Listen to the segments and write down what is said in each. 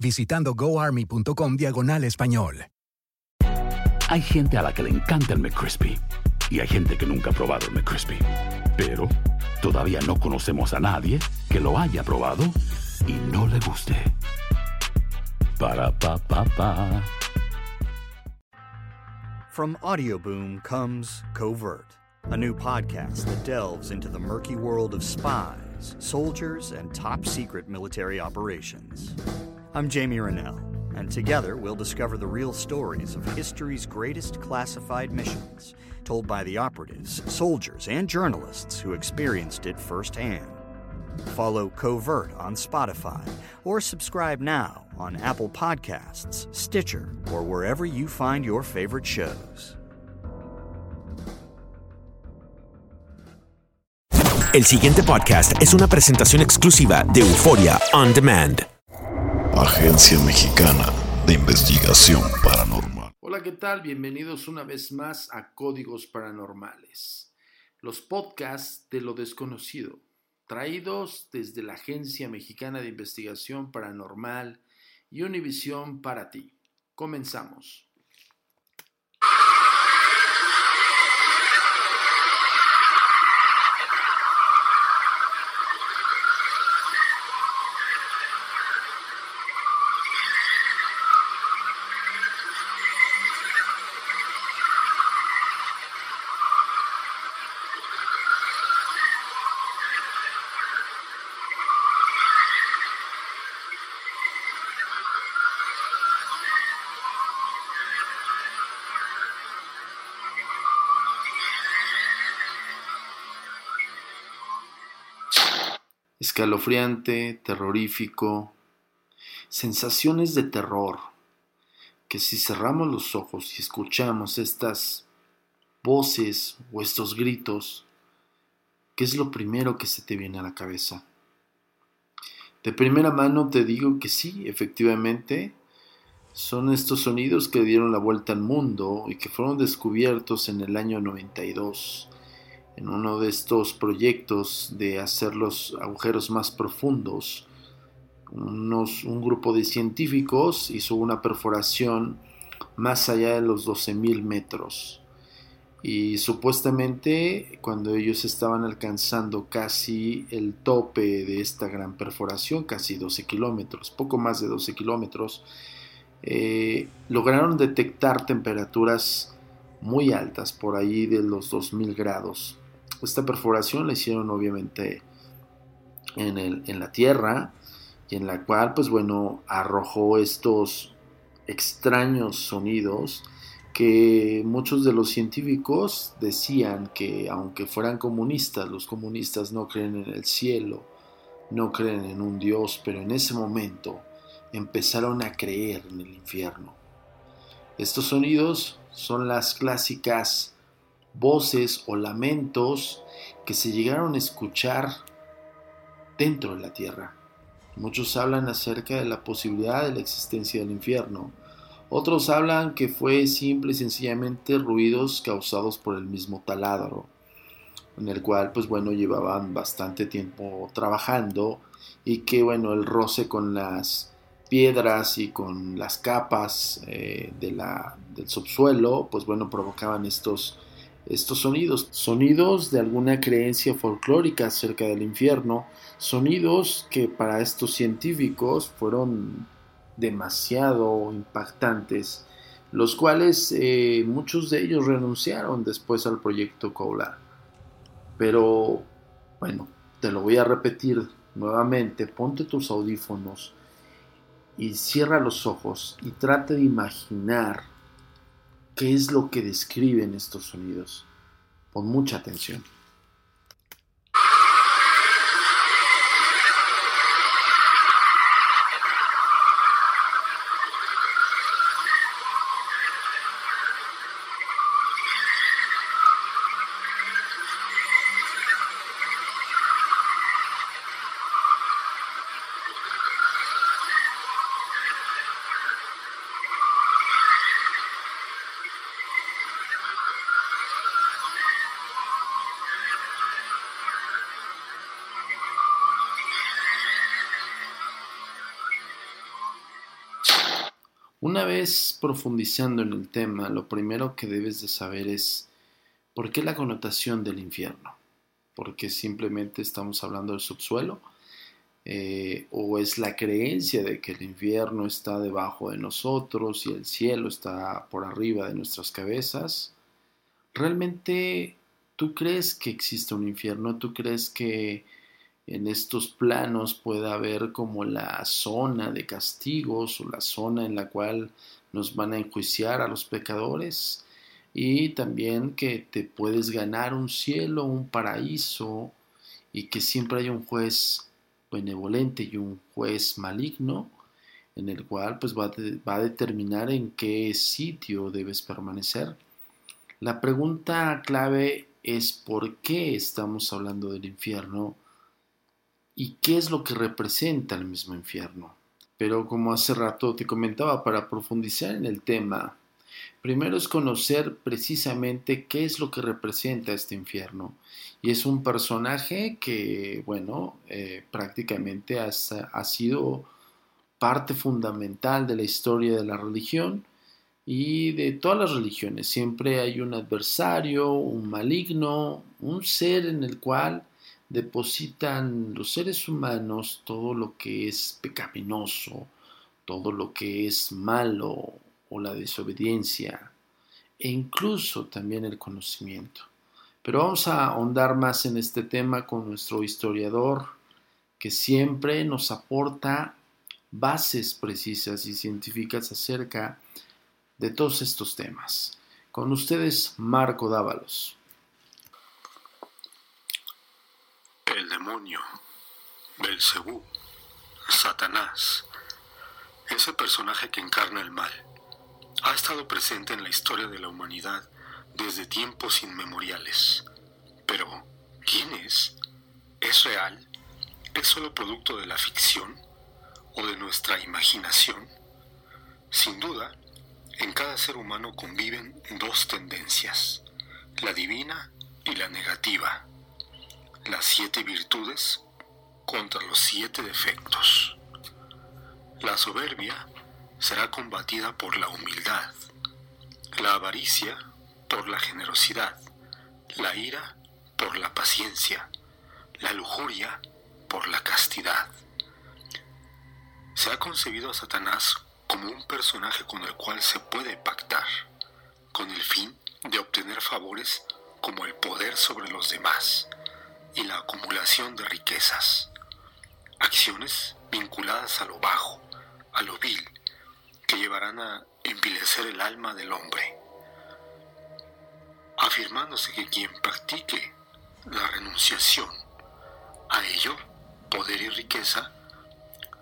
visitando goarmy.com diagonal español. Hay gente a la que le encanta el McCrispy y hay gente que nunca ha probado el McCrispy. Pero todavía no conocemos a nadie que lo haya probado y no le guste. Para pa pa pa. From Audioboom comes Covert, a new podcast that delves into the murky world of spies, soldiers, and top secret military operations. I'm Jamie Rennell, and together we'll discover the real stories of history's greatest classified missions, told by the operatives, soldiers, and journalists who experienced it firsthand. Follow Covert on Spotify or subscribe now on Apple Podcasts, Stitcher, or wherever you find your favorite shows. El siguiente podcast es una presentación exclusiva de Euforia On Demand. Agencia Mexicana de Investigación Paranormal. Hola, ¿qué tal? Bienvenidos una vez más a Códigos Paranormales, los podcasts de lo desconocido, traídos desde la Agencia Mexicana de Investigación Paranormal y Univisión para ti. Comenzamos. Escalofriante, terrorífico, sensaciones de terror, que si cerramos los ojos y escuchamos estas voces o estos gritos, ¿qué es lo primero que se te viene a la cabeza? De primera mano te digo que sí, efectivamente, son estos sonidos que dieron la vuelta al mundo y que fueron descubiertos en el año 92 en uno de estos proyectos de hacer los agujeros más profundos. un grupo de científicos hizo una perforación más allá de los 12.000 metros. Y supuestamente cuando ellos estaban alcanzando casi el tope de esta gran perforación, casi 12 kilómetros, poco más de 12 kilómetros, eh, lograron detectar temperaturas muy altas, por ahí de los 2000 grados. Esta perforación la hicieron obviamente en, el, en la tierra y en la cual pues bueno arrojó estos extraños sonidos que muchos de los científicos decían que aunque fueran comunistas, los comunistas no creen en el cielo, no creen en un Dios, pero en ese momento empezaron a creer en el infierno. Estos sonidos son las clásicas voces o lamentos que se llegaron a escuchar dentro de la tierra. Muchos hablan acerca de la posibilidad de la existencia del infierno Otros hablan que fue simple y sencillamente ruidos causados por el mismo taladro, en el cual pues bueno llevaban bastante tiempo trabajando y que bueno el roce con las piedras y con las capas eh, del subsuelo pues bueno provocaban estos estos sonidos, sonidos de alguna creencia folclórica acerca del infierno, sonidos que para estos científicos fueron demasiado impactantes, los cuales eh, muchos de ellos renunciaron después al proyecto Cola. Pero bueno, te lo voy a repetir nuevamente, ponte tus audífonos y cierra los ojos y trata de imaginar qué es lo que describen estos sonidos. Pon mucha atención. Una vez profundizando en el tema, lo primero que debes de saber es por qué la connotación del infierno. Porque simplemente estamos hablando del subsuelo eh, o es la creencia de que el infierno está debajo de nosotros y el cielo está por arriba de nuestras cabezas. ¿Realmente tú crees que existe un infierno? ¿Tú crees que en estos planos pueda haber como la zona de castigos o la zona en la cual nos van a enjuiciar a los pecadores y también que te puedes ganar un cielo, un paraíso y que siempre hay un juez benevolente y un juez maligno en el cual pues va, va a determinar en qué sitio debes permanecer. La pregunta clave es por qué estamos hablando del infierno y qué es lo que representa el mismo infierno. Pero como hace rato te comentaba, para profundizar en el tema, primero es conocer precisamente qué es lo que representa este infierno. Y es un personaje que, bueno, eh, prácticamente ha, ha sido parte fundamental de la historia de la religión y de todas las religiones. Siempre hay un adversario, un maligno, un ser en el cual depositan los seres humanos todo lo que es pecaminoso, todo lo que es malo o la desobediencia e incluso también el conocimiento. Pero vamos a ahondar más en este tema con nuestro historiador que siempre nos aporta bases precisas y científicas acerca de todos estos temas. Con ustedes, Marco Dávalos. El demonio, Belcebú, Satanás, ese personaje que encarna el mal, ha estado presente en la historia de la humanidad desde tiempos inmemoriales. Pero, ¿quién es? ¿Es real? ¿Es solo producto de la ficción o de nuestra imaginación? Sin duda, en cada ser humano conviven dos tendencias, la divina y la negativa las siete virtudes contra los siete defectos. La soberbia será combatida por la humildad, la avaricia por la generosidad, la ira por la paciencia, la lujuria por la castidad. Se ha concebido a Satanás como un personaje con el cual se puede pactar, con el fin de obtener favores como el poder sobre los demás, y la acumulación de riquezas, acciones vinculadas a lo bajo, a lo vil, que llevarán a envilecer el alma del hombre, afirmándose que quien practique la renunciación a ello, poder y riqueza,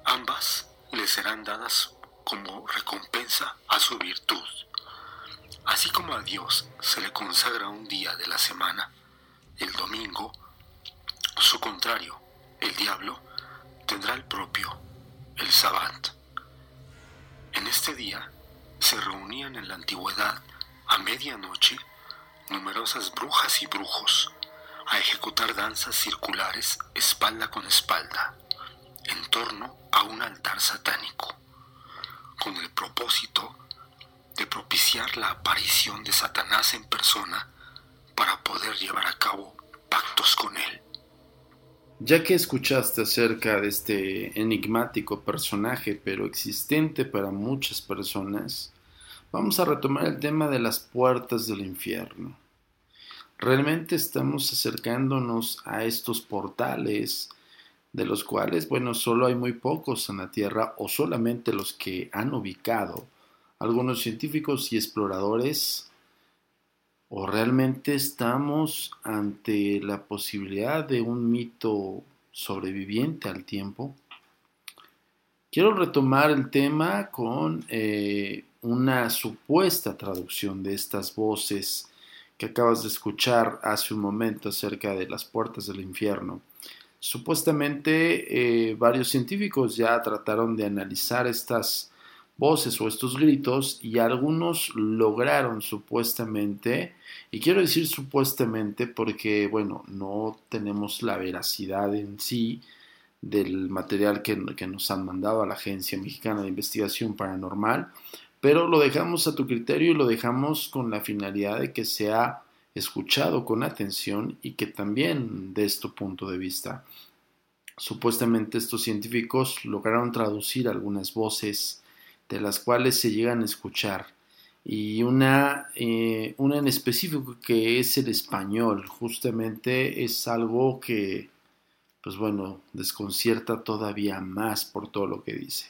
ambas le serán dadas como recompensa a su virtud. Así como a Dios se le consagra un día de la semana, el domingo, su contrario, el diablo, tendrá el propio, el sabbat. En este día, se reunían en la antigüedad a medianoche numerosas brujas y brujos a ejecutar danzas circulares espalda con espalda en torno a un altar satánico, con el propósito de propiciar la aparición de Satanás en persona para poder llevar a cabo pactos con él. Ya que escuchaste acerca de este enigmático personaje, pero existente para muchas personas, vamos a retomar el tema de las puertas del infierno. Realmente estamos acercándonos a estos portales, de los cuales, bueno, solo hay muy pocos en la Tierra o solamente los que han ubicado algunos científicos y exploradores o realmente estamos ante la posibilidad de un mito sobreviviente al tiempo. Quiero retomar el tema con eh, una supuesta traducción de estas voces que acabas de escuchar hace un momento acerca de las puertas del infierno. Supuestamente eh, varios científicos ya trataron de analizar estas voces o estos gritos y algunos lograron supuestamente, y quiero decir supuestamente porque, bueno, no tenemos la veracidad en sí del material que, que nos han mandado a la Agencia Mexicana de Investigación Paranormal, pero lo dejamos a tu criterio y lo dejamos con la finalidad de que sea escuchado con atención y que también de tu punto de vista. Supuestamente estos científicos lograron traducir algunas voces de las cuales se llegan a escuchar. Y una, eh, una en específico que es el español, justamente es algo que, pues bueno, desconcierta todavía más por todo lo que dice.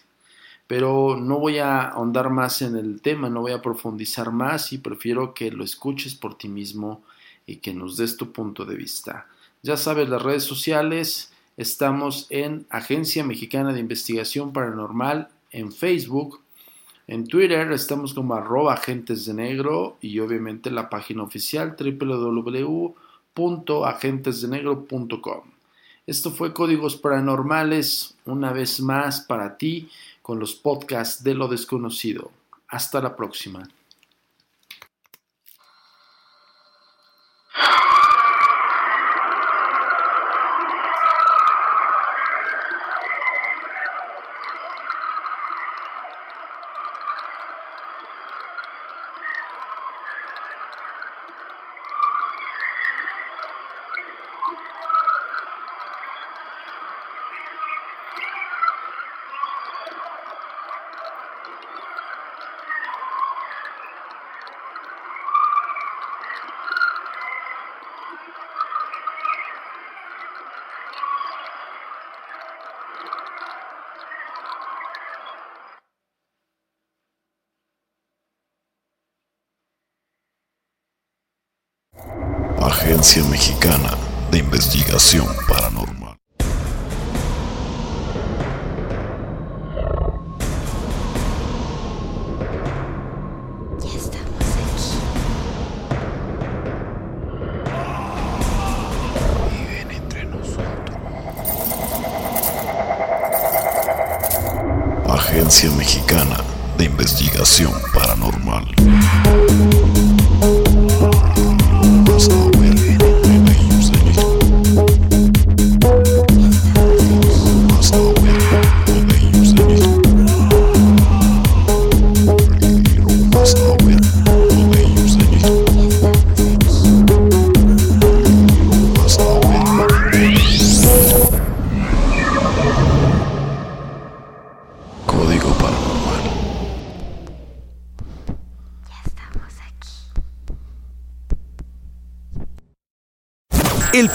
Pero no voy a ahondar más en el tema, no voy a profundizar más y prefiero que lo escuches por ti mismo y que nos des tu punto de vista. Ya sabes, las redes sociales, estamos en Agencia Mexicana de Investigación Paranormal en Facebook, en Twitter estamos como arroba agentes de negro y obviamente la página oficial www.agentesdenegro.com. Esto fue Códigos Paranormales, una vez más para ti con los podcasts de lo desconocido. Hasta la próxima. Agencia Mexicana de Investigación Paranormal. Ya estamos aquí. Viven entre nosotros. Agencia Mexicana de Investigación Paranormal.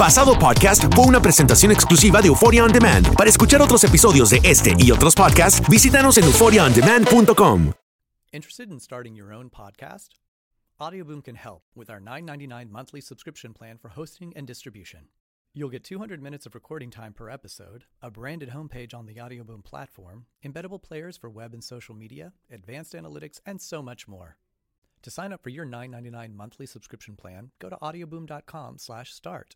Pasado podcast fue una presentación exclusiva de Euphoria On Demand. Para escuchar otros episodios de este y otros podcasts, visítanos en euphoriaondemand.com. Interested in starting your own podcast? Audioboom can help with our $9.99 monthly subscription plan for hosting and distribution. You'll get 200 minutes of recording time per episode, a branded homepage on the Audioboom platform, embeddable players for web and social media, advanced analytics, and so much more. To sign up for your $9.99 monthly subscription plan, go to audioboom.com slash start.